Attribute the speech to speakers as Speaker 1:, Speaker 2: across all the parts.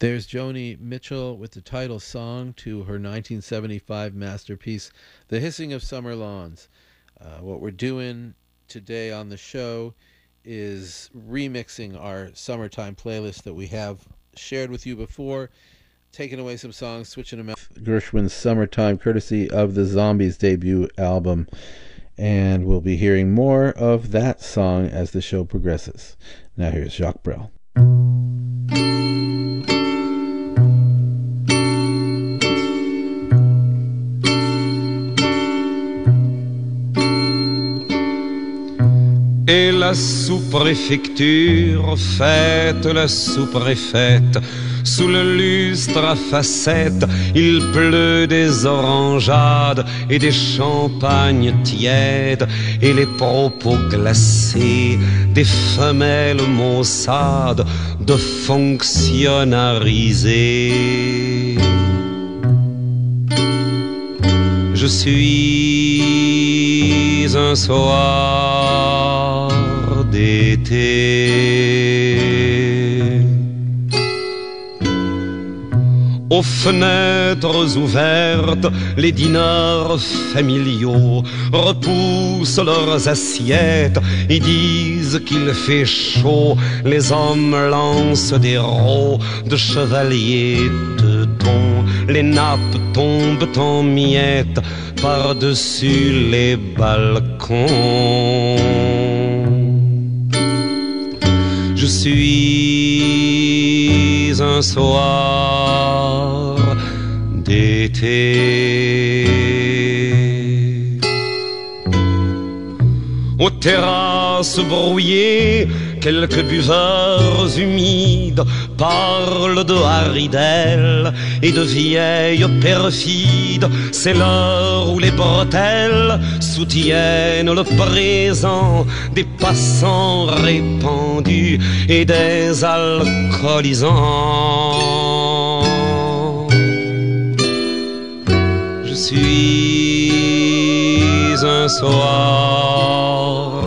Speaker 1: There's Joni Mitchell with the title song to her 1975 masterpiece, The Hissing of Summer Lawns. Uh, what we're doing today on the show is remixing our summertime playlist that we have shared with you before, taking away some songs, switching them out. Gershwin's Summertime, courtesy of the Zombies debut album. And we'll be hearing more of that song as the show progresses. Now here's Jacques Brel.
Speaker 2: Et la sous-préfecture fête la sous-préfète. Sous le lustre à facettes, il pleut des orangeades et des champagnes tièdes et les propos glacés des femelles maussades de fonctionnariser. Je suis un soir Aux fenêtres ouvertes, les dinars familiaux repoussent leurs assiettes et disent qu'il fait chaud. Les hommes lancent des rots de chevaliers de les nappes tombent en miettes par-dessus les balcons. Suis un soir d'été. Aux terrasses brouillées, quelques buveurs humides parlent de haridelles et de vieilles perfides. C'est l'heure où les bretelles soutiennent le présent des passants répandus et des alcoolisants. Je suis un soir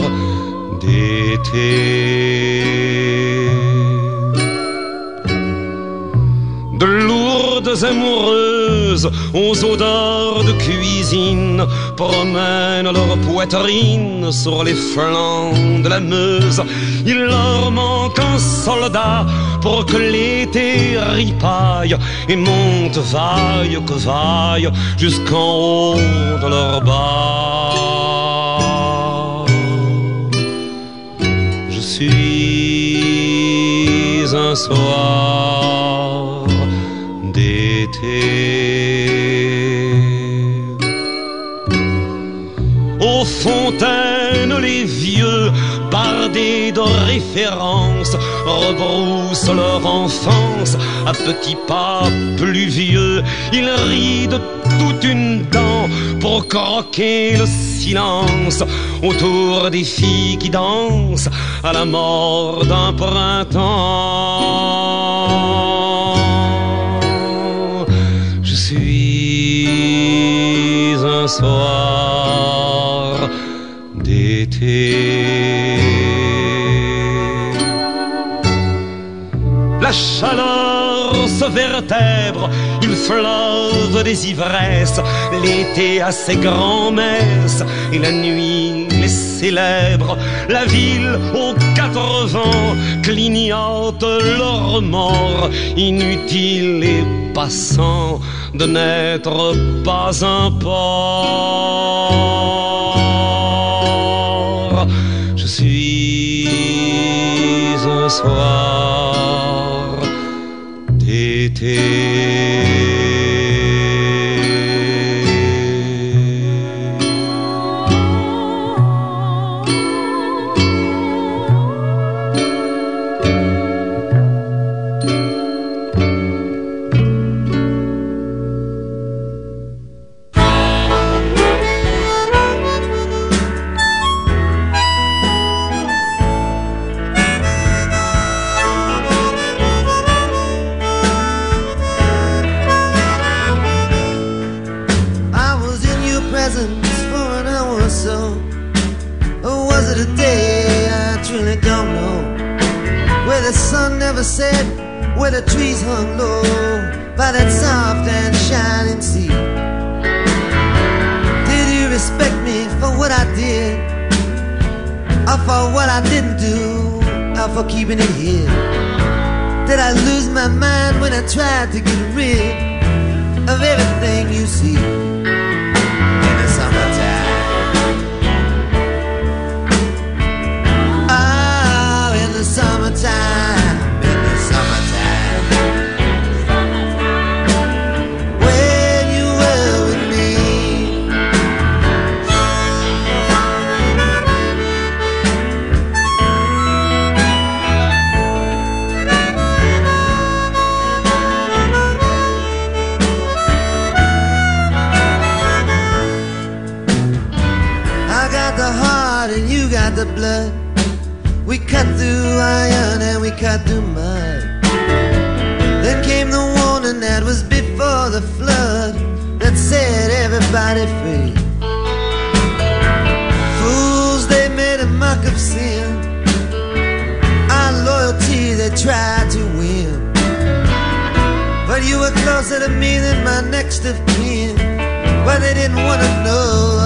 Speaker 2: De lourdes amoureuses aux odeurs de cuisine promènent leur poitrine sur les flancs de la Meuse. Il leur manque un soldat pour que l'été ripaille et monte vaille que vaille jusqu'en haut de leur bas. Suis un soir d'été. Aux fontaines, les vieux, de références, rebroussent leur enfance à petits pas pluvieux. Ils rient de toute une dent pour croquer le silence autour des filles qui dansent à la mort d'un printemps. Je suis un soir d'été. La chaleur se vertèbre, il fleuve des ivresses, l'été a ses grands-messes et la nuit les célèbre. La ville aux quatre vents clignote leur mort, inutile et passant de n'être pas un port. Je suis un soir d'été.
Speaker 3: The trees hung low by that soft and shining sea. Did you respect me for what I did? Or for what I didn't do? Or for keeping it here? Did I lose my mind when I tried to get rid of everything you see? Iron and we cut through mud. Then came the warning that was before the flood that set everybody free. Fools, they made a mock of sin. Our loyalty they tried to win. But you were closer to me than my next of kin. But they didn't want to know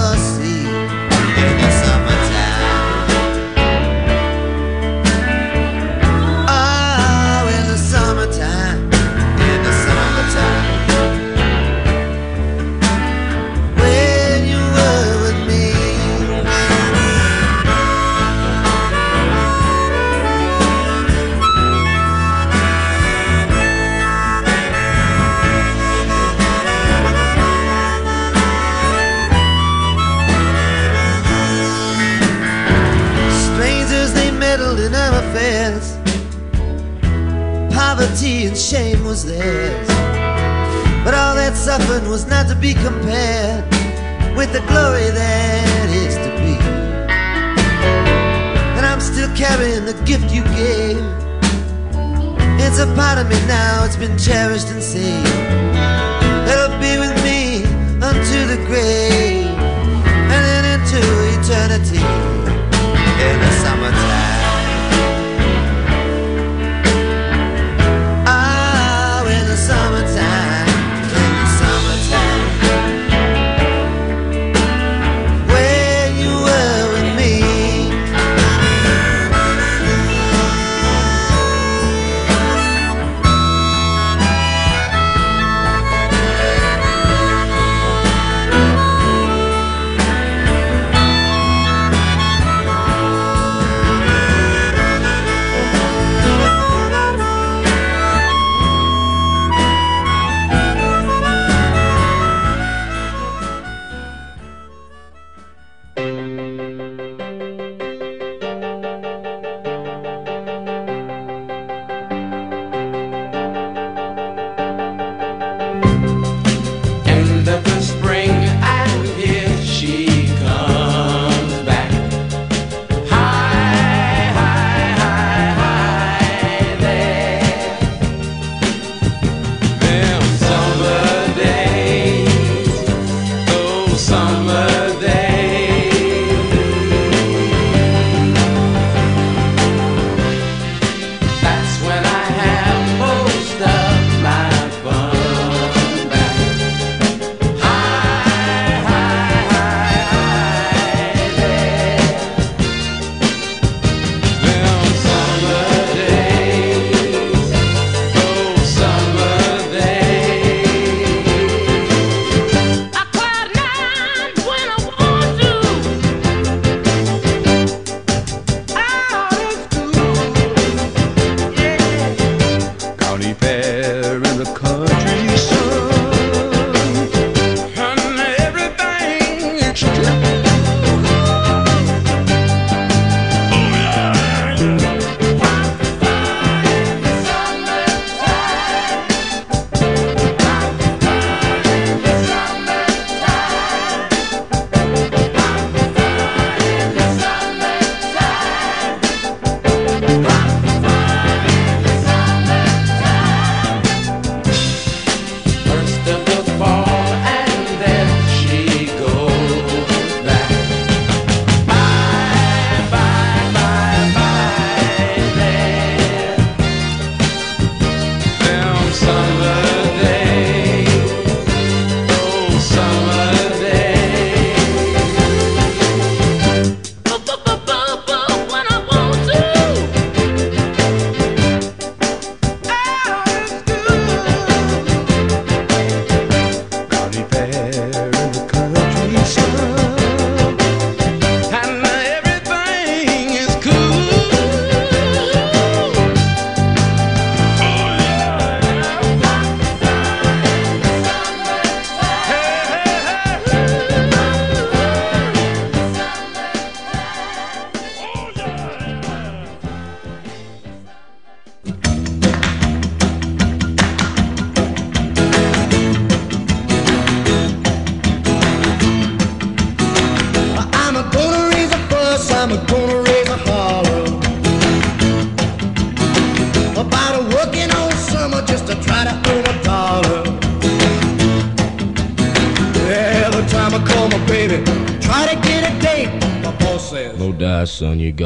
Speaker 4: son, you
Speaker 5: go.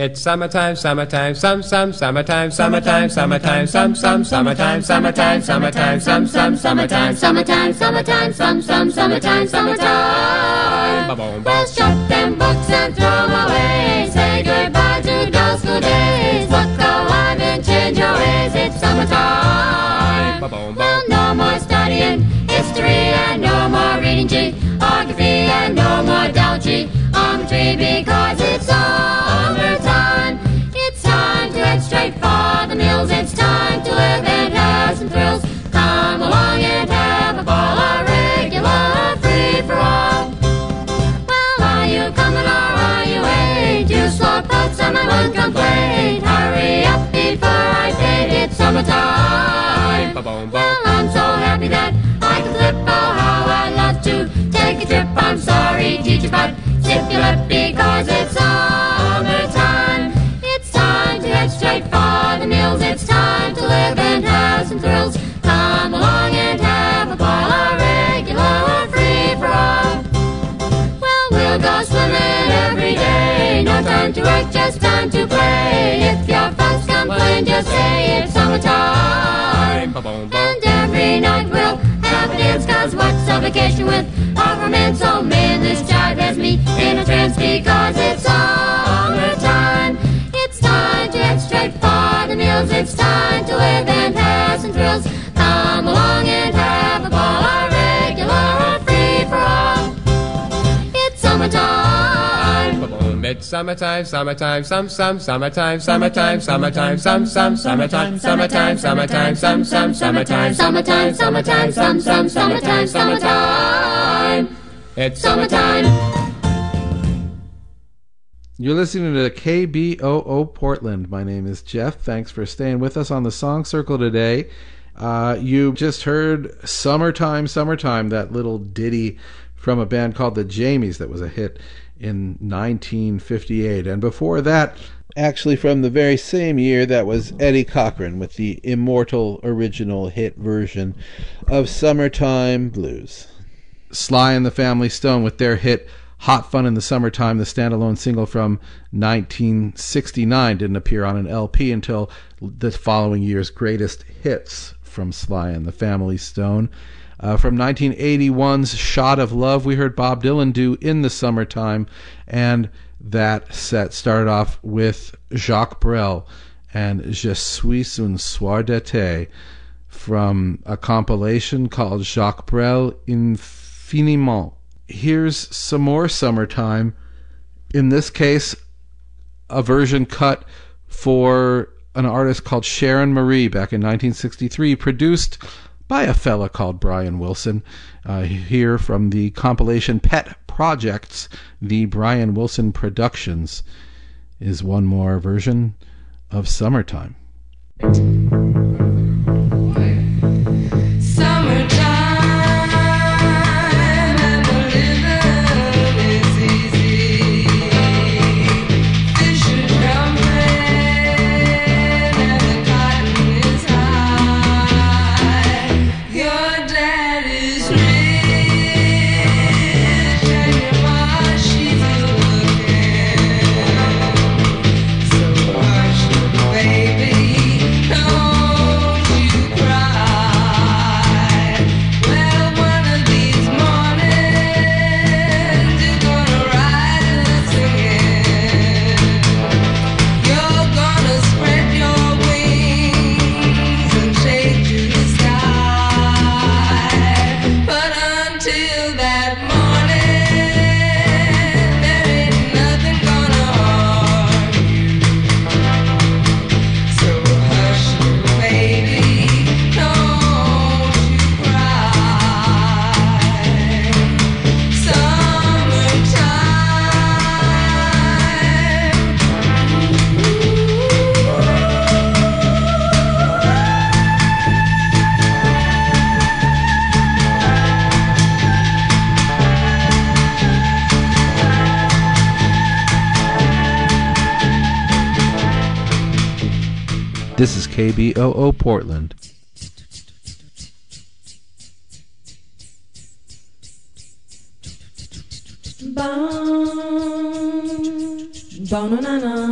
Speaker 6: It's summertime, summertime, some, some, summertime, summertime, summertime, some, some, summertime, summertime, summertime, some, some, summertime,
Speaker 7: Summertime, summertime, some, some, summertime, summertime. Let's shut them books and throw away. Say goodbye to dull school days. Look alive and change your ways. It's summertime. Well, no more studying history and no more reading geography and no more geometry because Hurry up before I fade. It's summertime. Well, I'm so happy that I can flip. Oh, how I love to take a trip. I'm sorry, teacher, but zip your lip because it's summertime. It's time to head straight for the mills. It's time to live and have some thrills. Time just time to play. If your folks complain, just say it's summertime. And every night we'll have a dance, cause what's a vacation with our romance? Oh man, this jive has me in a trance because it's summertime. It's time to head straight for the mills. It's time to live and have some thrills. Come along and have It's summertime,
Speaker 6: summertime, some, some, summertime, summertime, summertime, some, some, summertime, summertime, summertime, some, some, summertime,
Speaker 7: Summertime, summertime, some, some, summertime, summertime.
Speaker 6: It's
Speaker 7: Summertime.
Speaker 1: You're listening to KBOO Portland. My name is Jeff. Thanks for staying with us on the Songcircle today. Uh, you just heard Summertime, Summertime, that little ditty from a band called the Jamies that was a hit in 1958. And before that, actually from the very same year, that was Eddie Cochran with the immortal original hit version of Summertime Blues. Sly and the Family Stone with their hit Hot Fun in the Summertime, the standalone single from 1969, didn't appear on an LP until the following year's greatest hits from Sly and the Family Stone. Uh, from 1981's Shot of Love, we heard Bob Dylan do In the Summertime, and that set started off with Jacques Brel and Je suis un soir d'été from a compilation called Jacques Brel Infiniment. Here's some more summertime. In this case, a version cut for an artist called Sharon Marie back in 1963, produced by a fella called Brian Wilson. Uh, here from the compilation Pet Projects, the Brian Wilson Productions, is one more version of Summertime. This is KBOO Portland.
Speaker 8: Nobody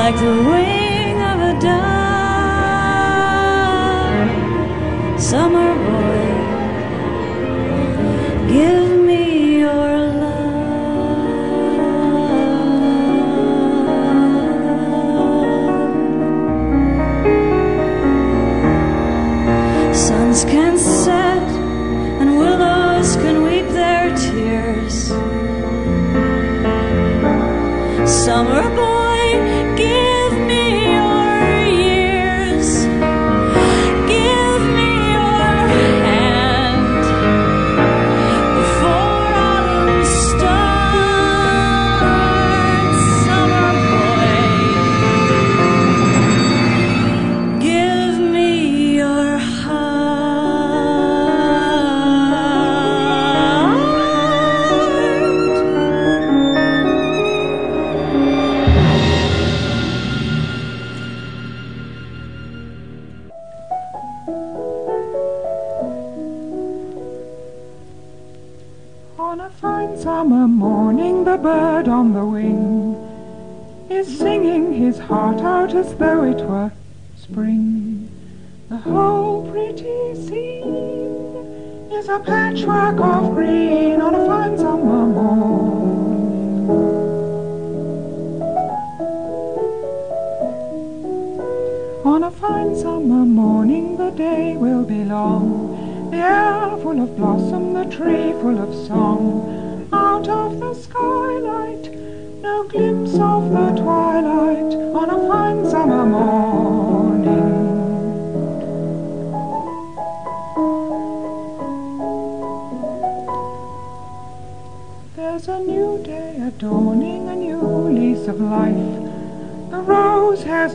Speaker 9: like the wing of a dove. Summer boy,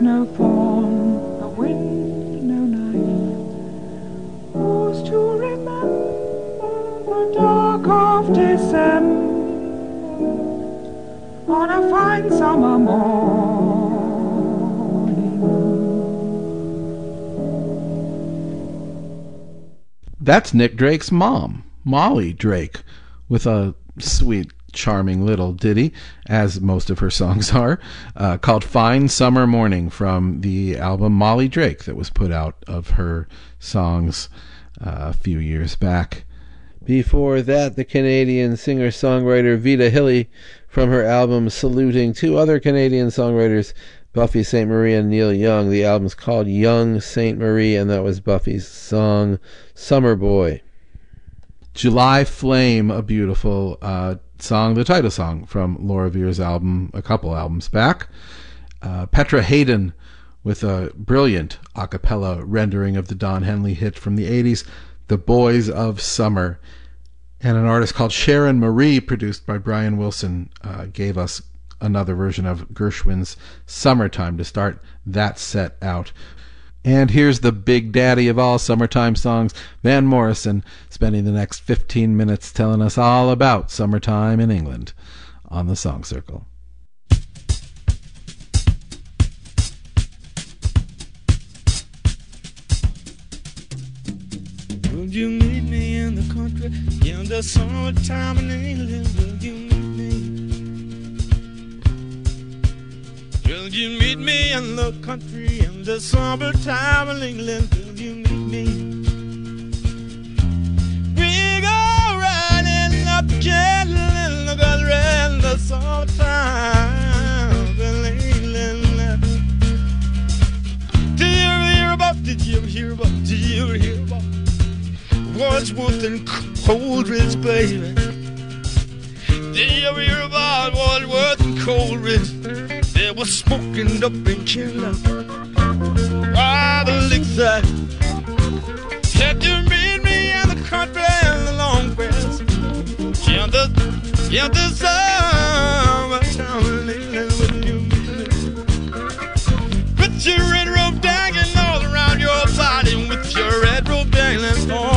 Speaker 10: no thorn, the wind no knife. Who's to remember the dark of December on a fine summer morning?
Speaker 1: That's Nick Drake's mom, Molly Drake, with a sweet, charming little ditty, as most of her songs are, uh, called Fine Summer Morning from the album Molly Drake that was put out of her songs uh, a few years back. Before that, the Canadian singer songwriter Vita Hilly from her album saluting two other Canadian songwriters, Buffy Sainte-Marie and Neil Young. The album's called Young Sainte-Marie, and that was Buffy's song Summer Boy. July Flame, a beautiful uh, song, the title song from Laura Veirs' album a couple albums back. Uh, Petra Haden with a brilliant a cappella rendering of the Don Henley hit from the 80s, The Boys of Summer. And an artist called Sharon Marie, produced by Brian Wilson, uh, gave us another version of Gershwin's Summertime to start that set out. And here's the big daddy of all summertime songs, Van Morrison, spending the next 15 minutes telling us all about summertime in England on the Song Circle.
Speaker 11: Will you meet me in the country in the summertime in England? Will you Will you meet me in the country in the summertime in England? Will you meet me? We go riding up gentle in the country in the summertime in England. Did you ever hear about? Did you hear about? Did you hear about? Wordsworth and Coleridge, baby. Did you ever hear about Wordsworth and Coleridge? They were smoking up in Canada. Ah, By the lakeside. Said you meet me in the country and the long grass. Yeah, the, yeah, the summer town living with you. Put your red robe dangling all around your body. With your red robe dangling all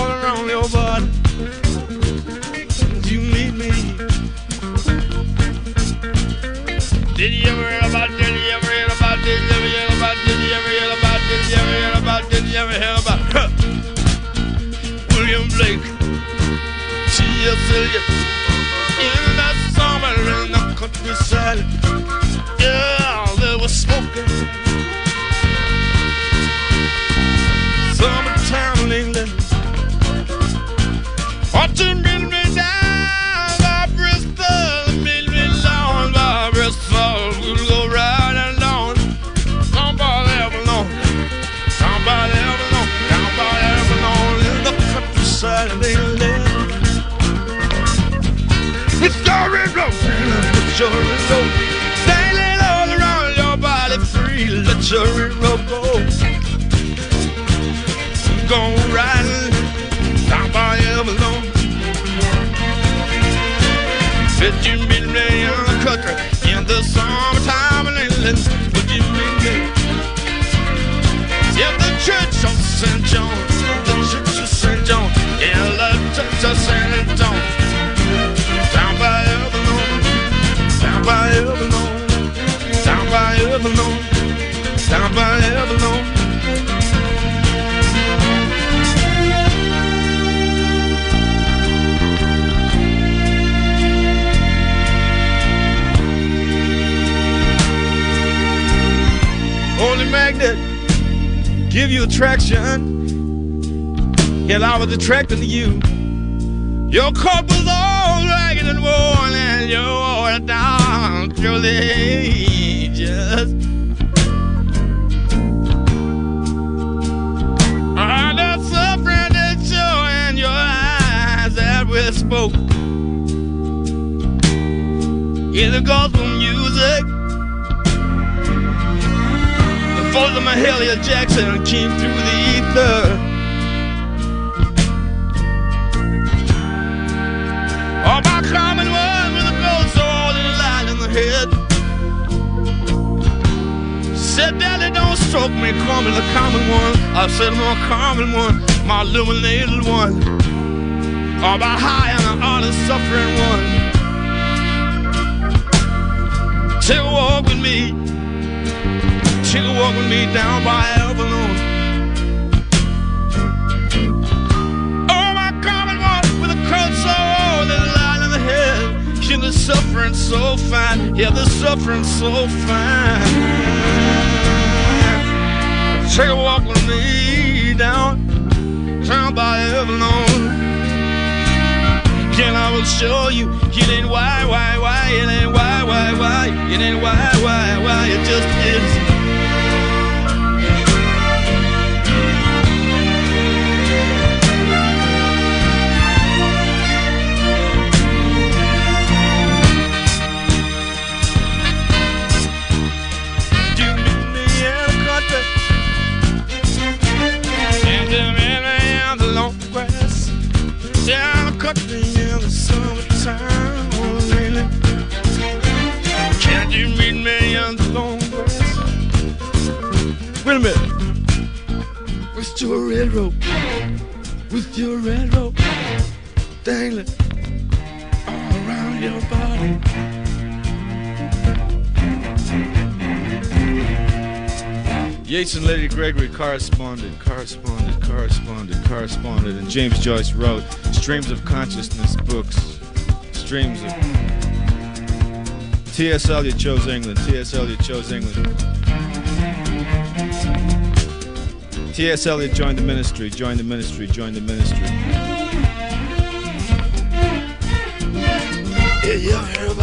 Speaker 11: William Blake, T.S. Eliot, in that summer in the countryside, yeah, they were smoking. Summertime in England, give you attraction. Yet I was attracted to you. Your coat was all ragged and worn, and you wore it down through the ages. Ah, that suffering that show in your eyes that we spoke. In the Of Mahalia Jackson came through the ether. Oh, my common one with a gold sword and a line in the head. Said, Daddy, don't stroke me, call me the common one. I said, my common one, my illuminated one. Oh, my high and honest suffering one. A walk with me. Take a walk with me down by Avalon. Oh, my common one with a cold soul and a line in the head. Yeah, the suffering so fine. Yeah, the suffering so fine. Take a walk with me down, down by Avalon. Then I will show you it ain't why, why, why, it ain't why, why, why, it ain't why, why, why, it just is. And Lady Gregory corresponded, corresponded, corresponded, corresponded, and James Joyce wrote Streams of Consciousness books, streams of. T.S. Eliot chose England. T.S. Eliot chose England. T.S. Eliot joined the ministry, joined the ministry, joined the ministry. Did you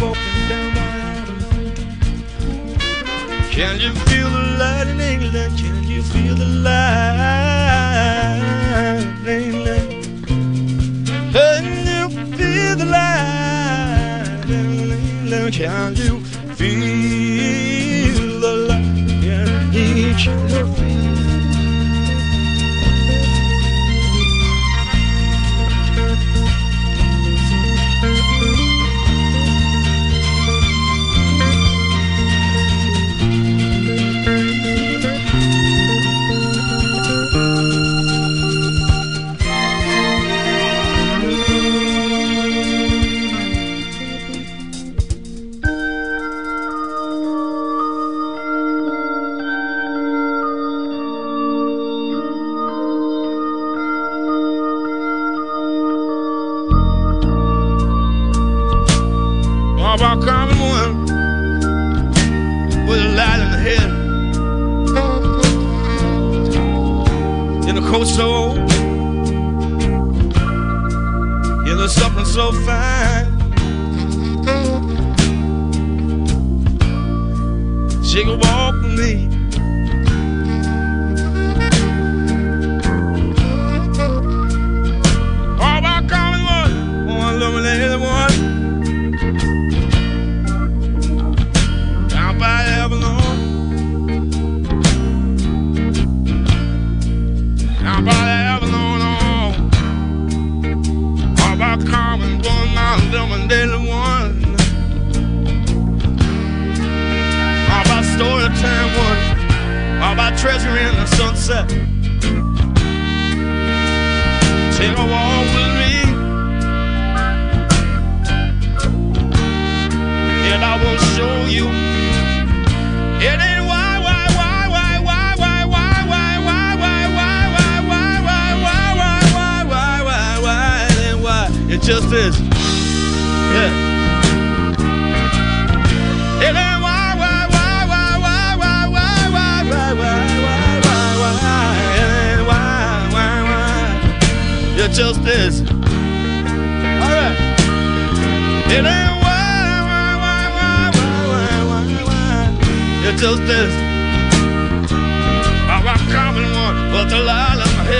Speaker 11: walking down Can you feel the light in England? Can you feel the light in England? Can you feel the light in England? Can you feel the light in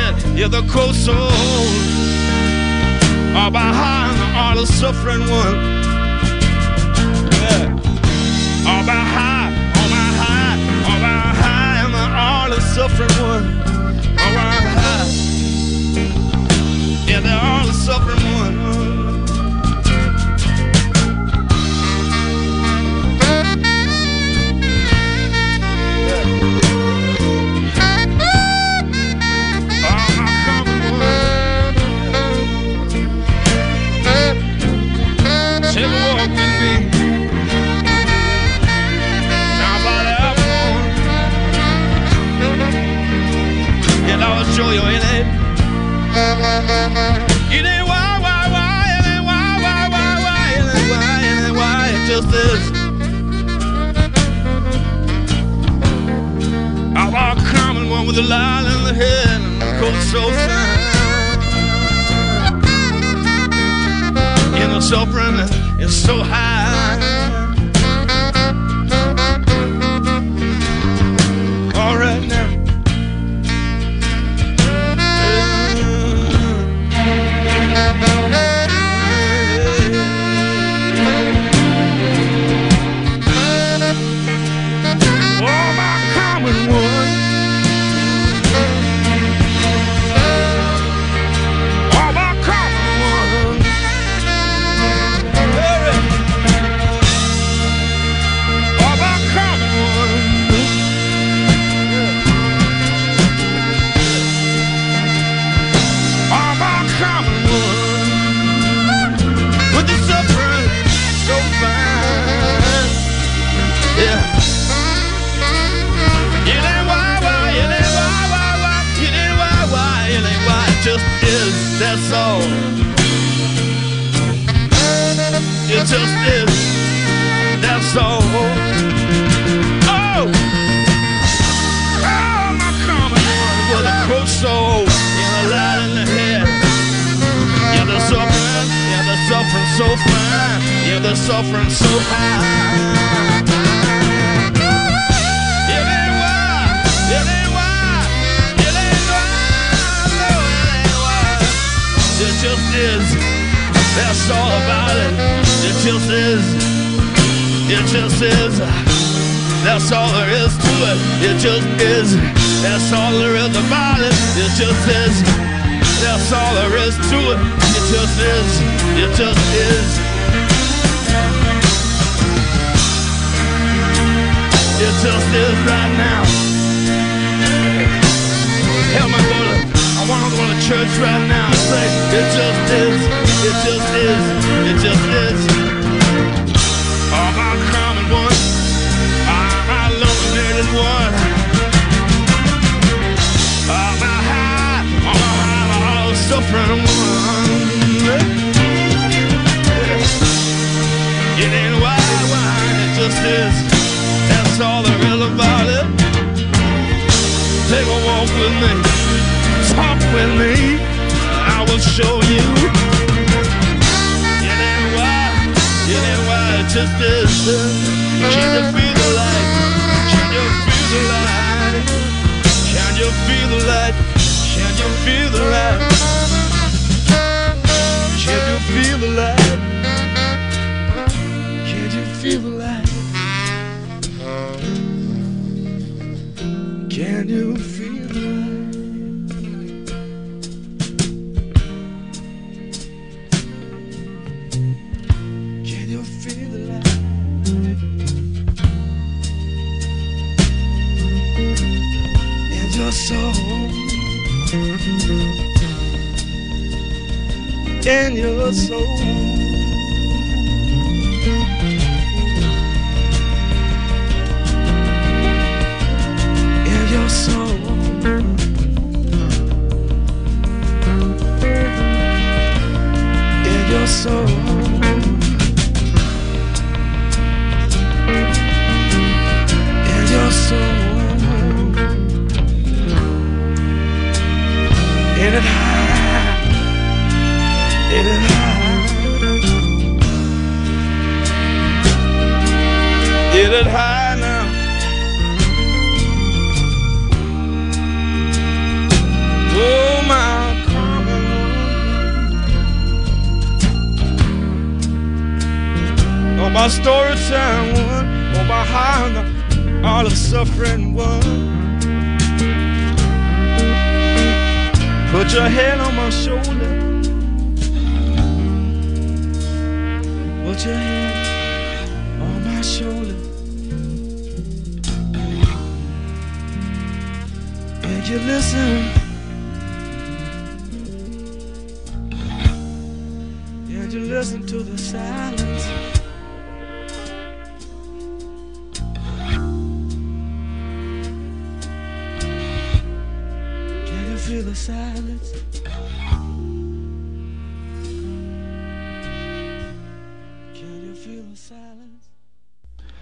Speaker 11: sin, you're the cold soul. Or behind the all the suffering one. Yeah. Or behind, or behind, or behind the art suffering one. Or behind, yeah, the all the suffering one. It ain't why, why, why, it ain't why, why, why, why, it ain't why, why, it just is. I walk common one with a line in the head and a cold soul. You know, suffering is so high. It just is, that's all. Oh! Oh, my common one with a crook soul and a light in the head. Yeah, the suffering, yeah, the suffering so fine, yeah, the suffering so high. It just is, that's all about it. It just is, it just is. That's all there is to it. It just is. That's all there is about it. It just is. That's all there is to it. It just is. It just is. It just is right now. Help me I want to church right now and say, it just is, it just is, it just is. Oh, my common one, oh, my illuminated one. Oh, my high, my, my, my suffering one. It ain't why, why, it just is. That's all there is about it. Take a walk with me, with me, I will show you. It ain't why, it ain't why, just is. Can you feel the light? Can you feel the light? Can you feel the light? Can you feel the light? Can you feel the light? In your soul. Put your head on my shoulder. Put your head on my shoulder. And you listen. And you listen to the silence.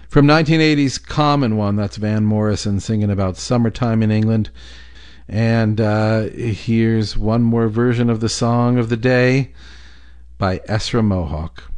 Speaker 12: From 1980's Common One, that's Van Morrison singing about summertime in England. And uh, here's one more version of the song of the day by Essra Mohawk.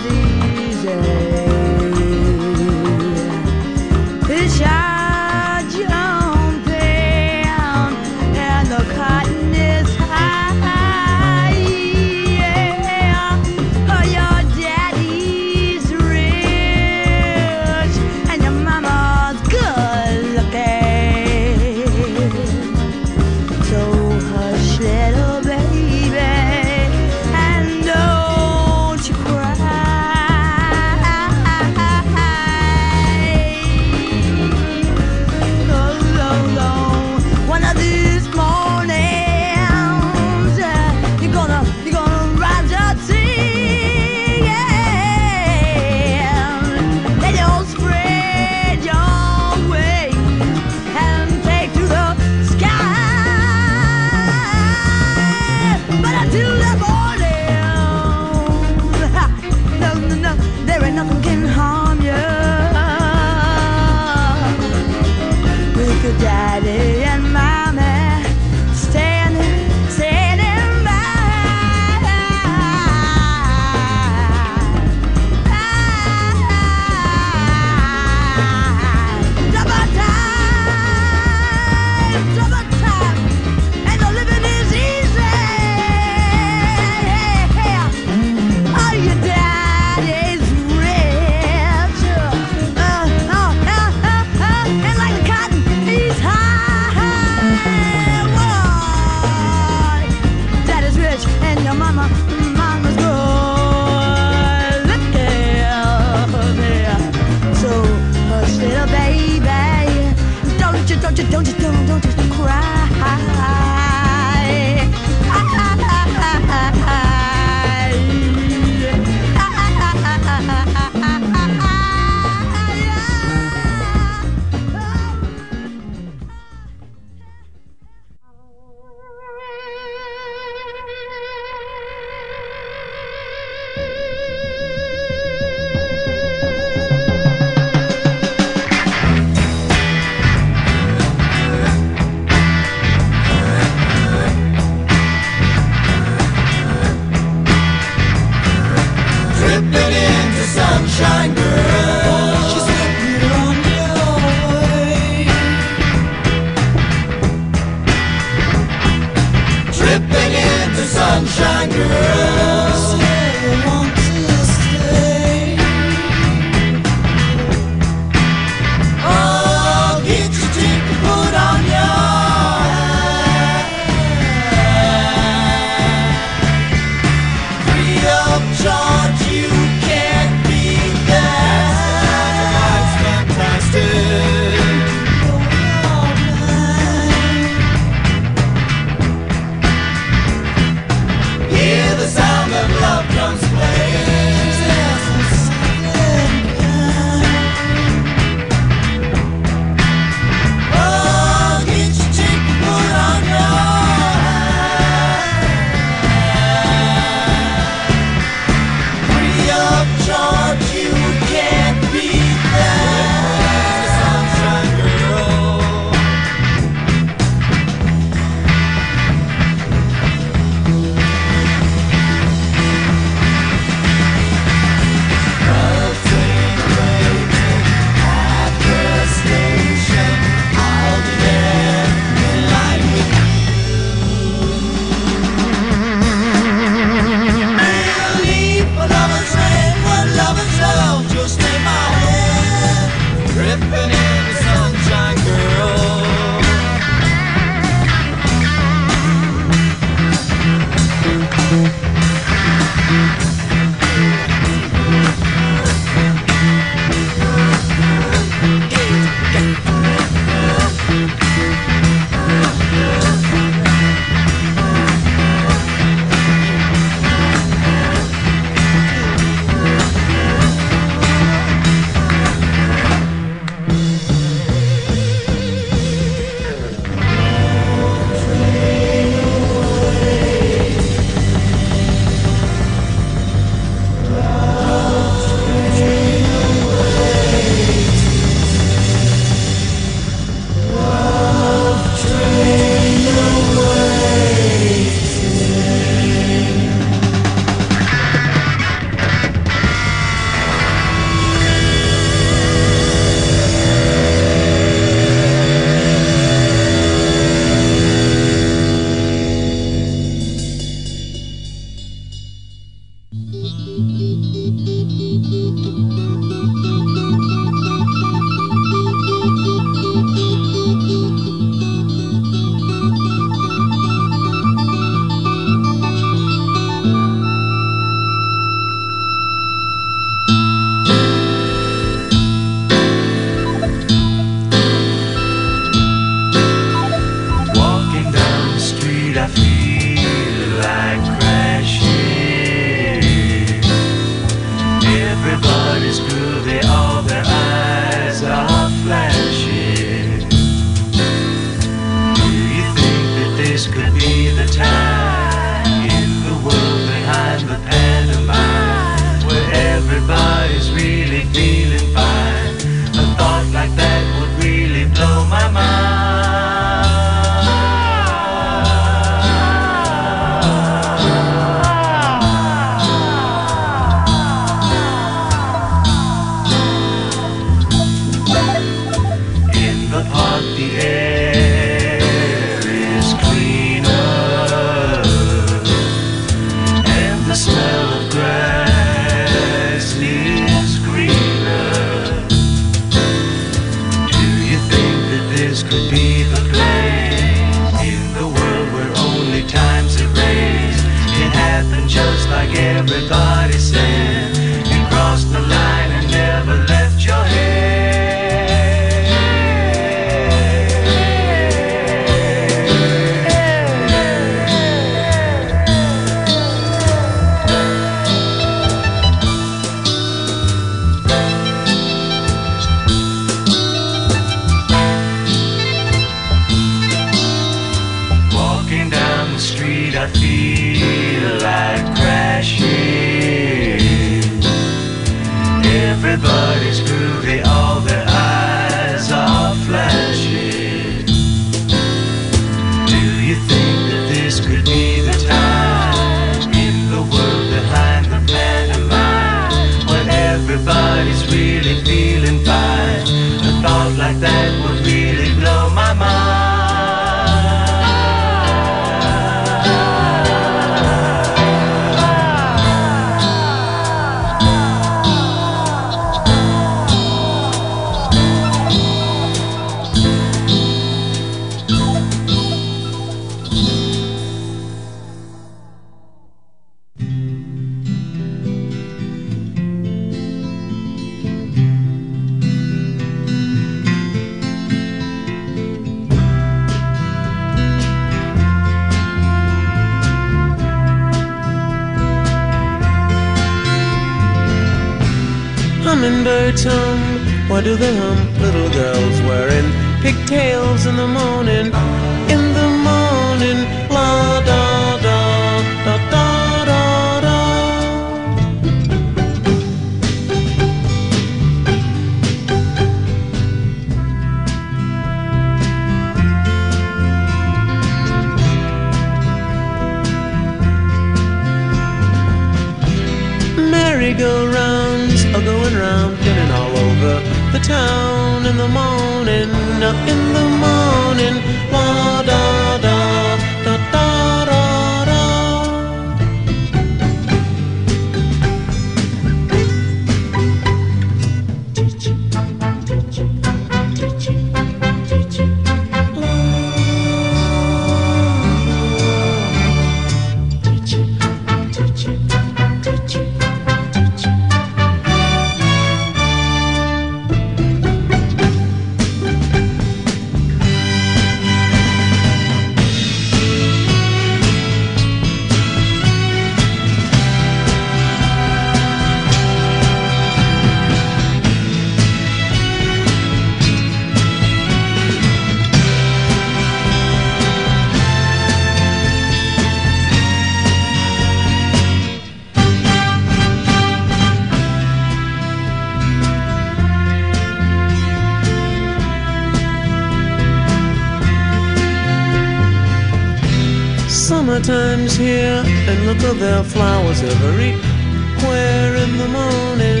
Speaker 13: here, and look at their flowers everywhere in the morning.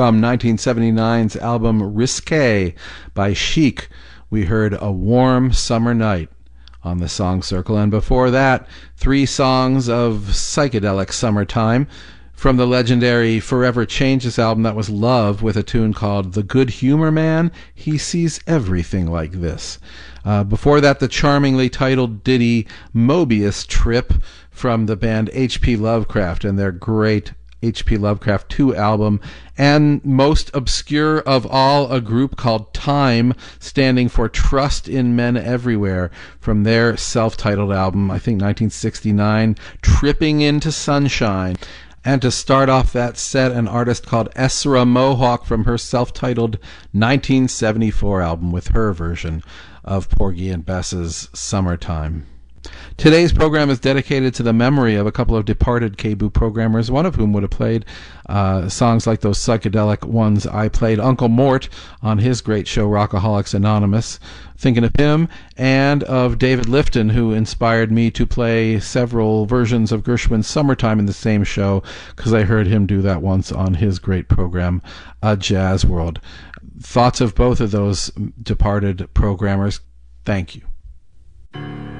Speaker 1: From 1979's album Risque by Chic, we heard A Warm Summer Night on the Songcircle. And before that, three songs of psychedelic summertime from the legendary Forever Changes album that was Love with a tune called The Good Humor Man. He sees everything like this. Uh, before that, the charmingly titled ditty Mobius Trip from the band H.P. Lovecraft and their great H.P. Lovecraft 2 album, and most obscure of all, a group called Time, standing for Trust in Men Everywhere, from their self titled album, I think 1969, Tripping into Sunshine. And to start off that set, an artist called Essra Mohawk from her self titled 1974 album with her version of Porgy and Bess's Summertime. Today's program is dedicated to the memory of a couple of departed KBOO programmers, one of whom would have played uh, songs like those psychedelic ones I played. Uncle Mort on his great show, Rockaholics Anonymous. Thinking of him and of David Lifton, who inspired me to play several versions of Gershwin's Summertime in the same show, because I heard him do that once on his great program, A Jazz World. Thoughts of both of those departed programmers? Thank you.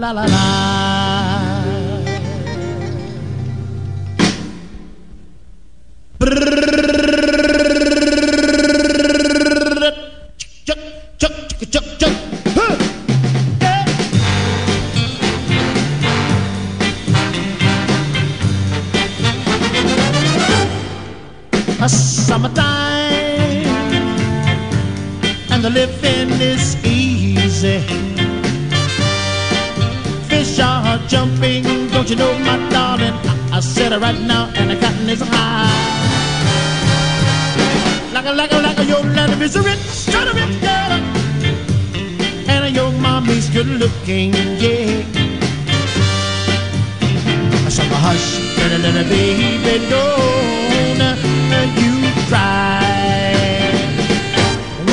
Speaker 14: la la la. Chuck, chuck, chuck, chuck, chuck. A summertime and the living is easy jumping, don't you know, my darling? I, I said it right now, and the cotton is high. Like a, like a, like a, your letter is a rich, kind of rich girl. And your mommy's good looking, yeah. So hush, little, little baby, don't you cry.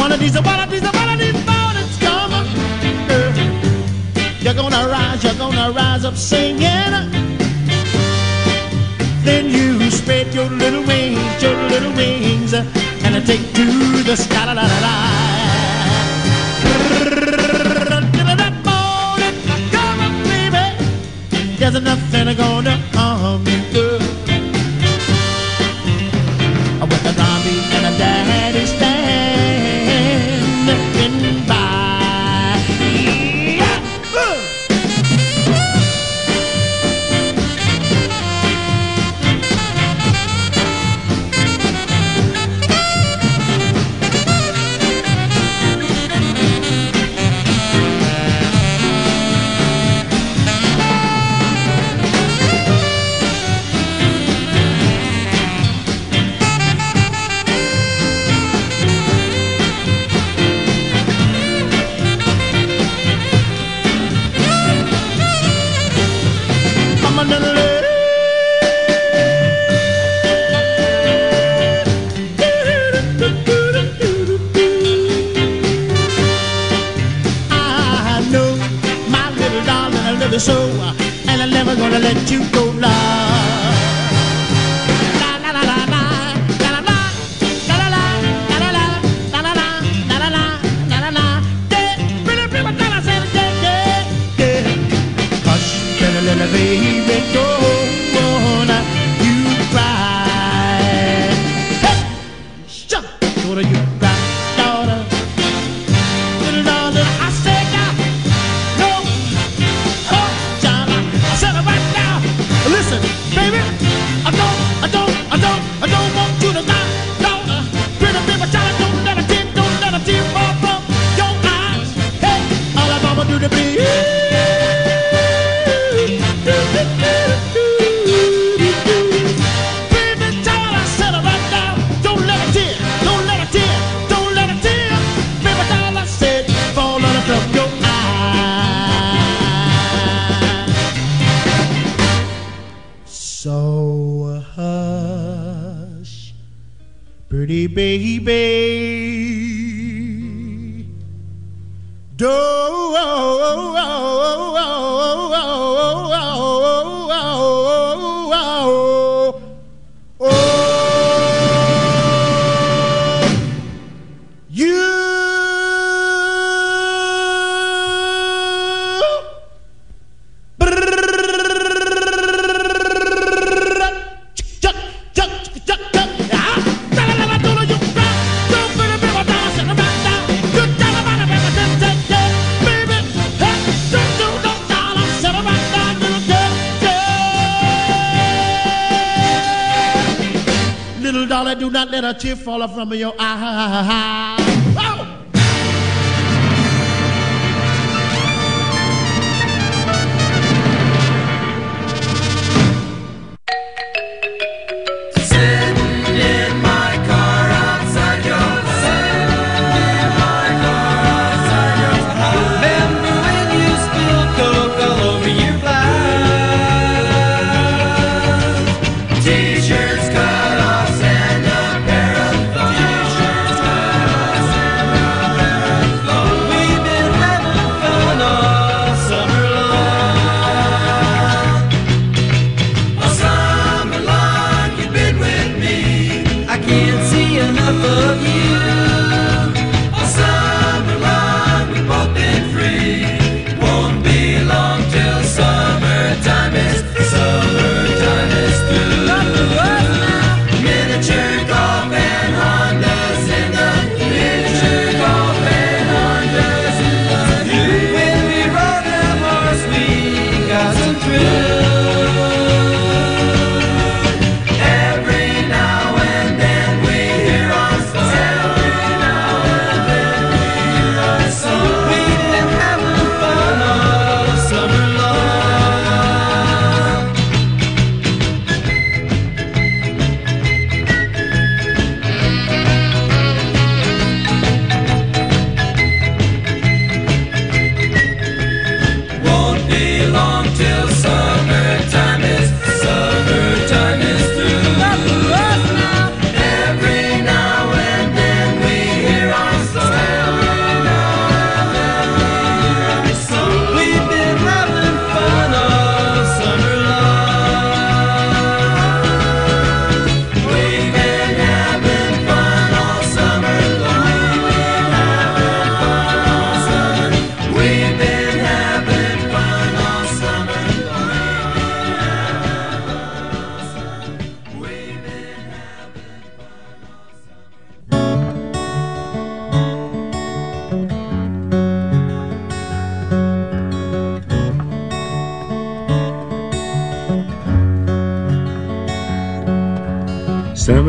Speaker 14: One of these, one of these, one of these mornings come. You're gonna you're gonna rise up singing. Then you spread your little wings, your little wings, and I take to the sky. La, la, la, la. There's nothing not let a tear fall from your eye.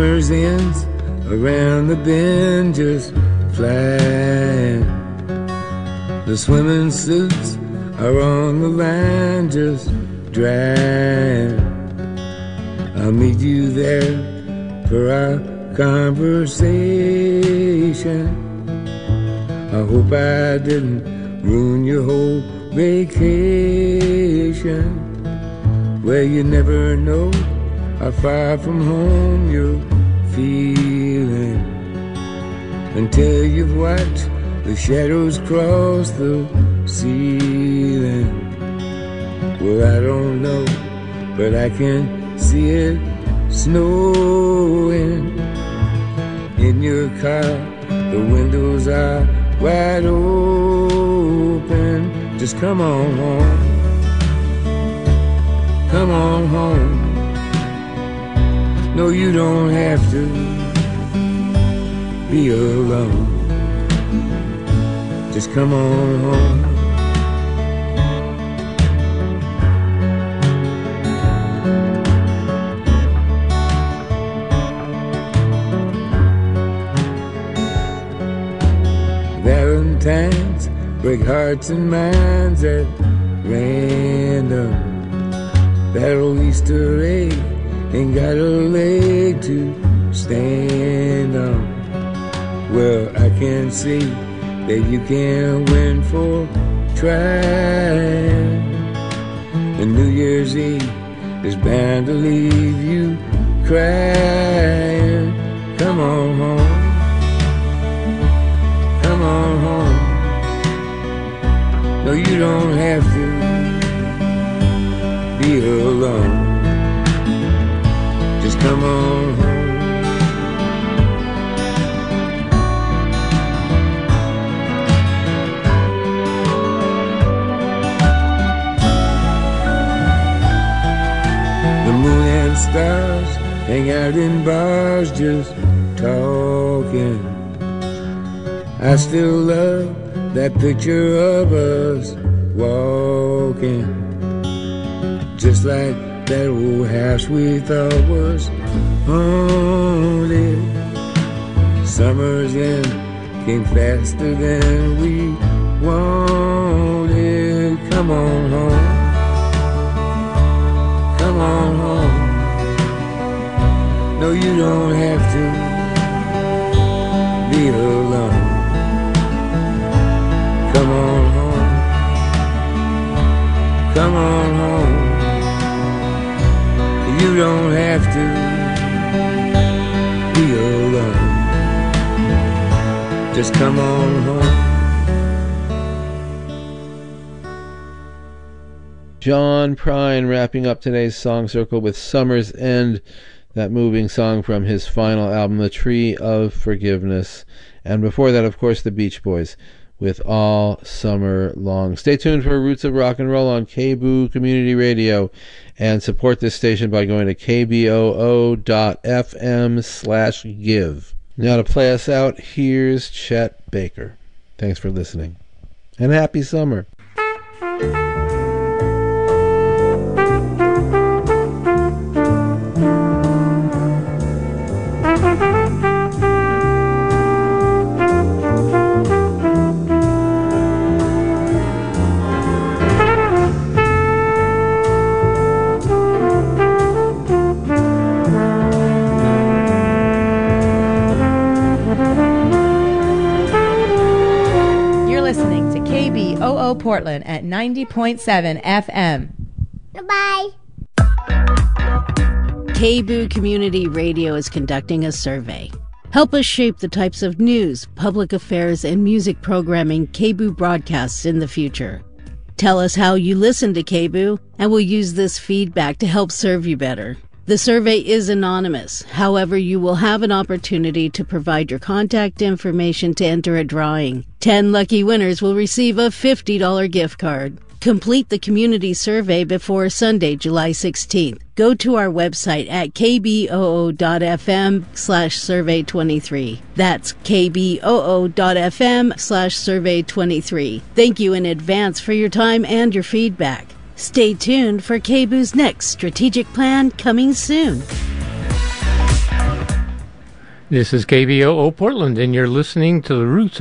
Speaker 15: Summer's ends around the bend just flying. The swimming suits are on the line just drying. I'll meet you there for our conversation. I hope I didn't ruin your whole vacation. Well, you never know how far from home you're feeling until you've watched the shadows cross the ceiling. Well, I don't know, but I can see it snowing in your car. The windows are wide open. Just come on home. Come on home. No, you don't have to be alone. Just come on home. Valentines break hearts and minds at random. That old Easter egg Ain't got a leg to stand on. Well, I can see that you can't win for trying. And New Year's Eve is bound to leave you crying. Come on home. Come on home. No, you don't have to be alone come on home. The moon and stars hang out in bars just talking. I still love that picture of us walking, just like that old house we thought was haunted. Summers in came faster than we wanted. Come on home. Come on home. No, you don't have to be alone. Come on home. Come on home. Don't have to be alone. Just come on home.
Speaker 1: John Prine wrapping up today's Songcircle with Summer's End, that moving song from his final album, The Tree of Forgiveness. And before that, of course, the Beach Boys with All Summer Long. Stay tuned for Roots of Rock and Roll on KBOO Community Radio and support this station by going to kboo.fm slash give. Now to play us out, here's Chet Baker. Thanks for listening. And happy summer.
Speaker 16: KBOO Portland at 90.7 FM.
Speaker 17: Goodbye.
Speaker 18: KBOO Community Radio is conducting a survey. Help us shape the types of news, public affairs, and music programming KBOO broadcasts in the future. Tell us how you listen to KBOO, and we'll use this feedback to help serve you better. The survey is anonymous. However, you will have an opportunity to provide your contact information to enter a drawing. 10 lucky winners will receive a $50 gift card. Complete the community survey before Sunday, July 16th. Go to our website at kboo.fm slash survey 23. That's kboo.fm slash survey 23. Thank you in advance for your time and your feedback. Stay tuned for KBOO's next strategic plan coming soon.
Speaker 19: This is KBOO Portland, and you're listening to the Roots of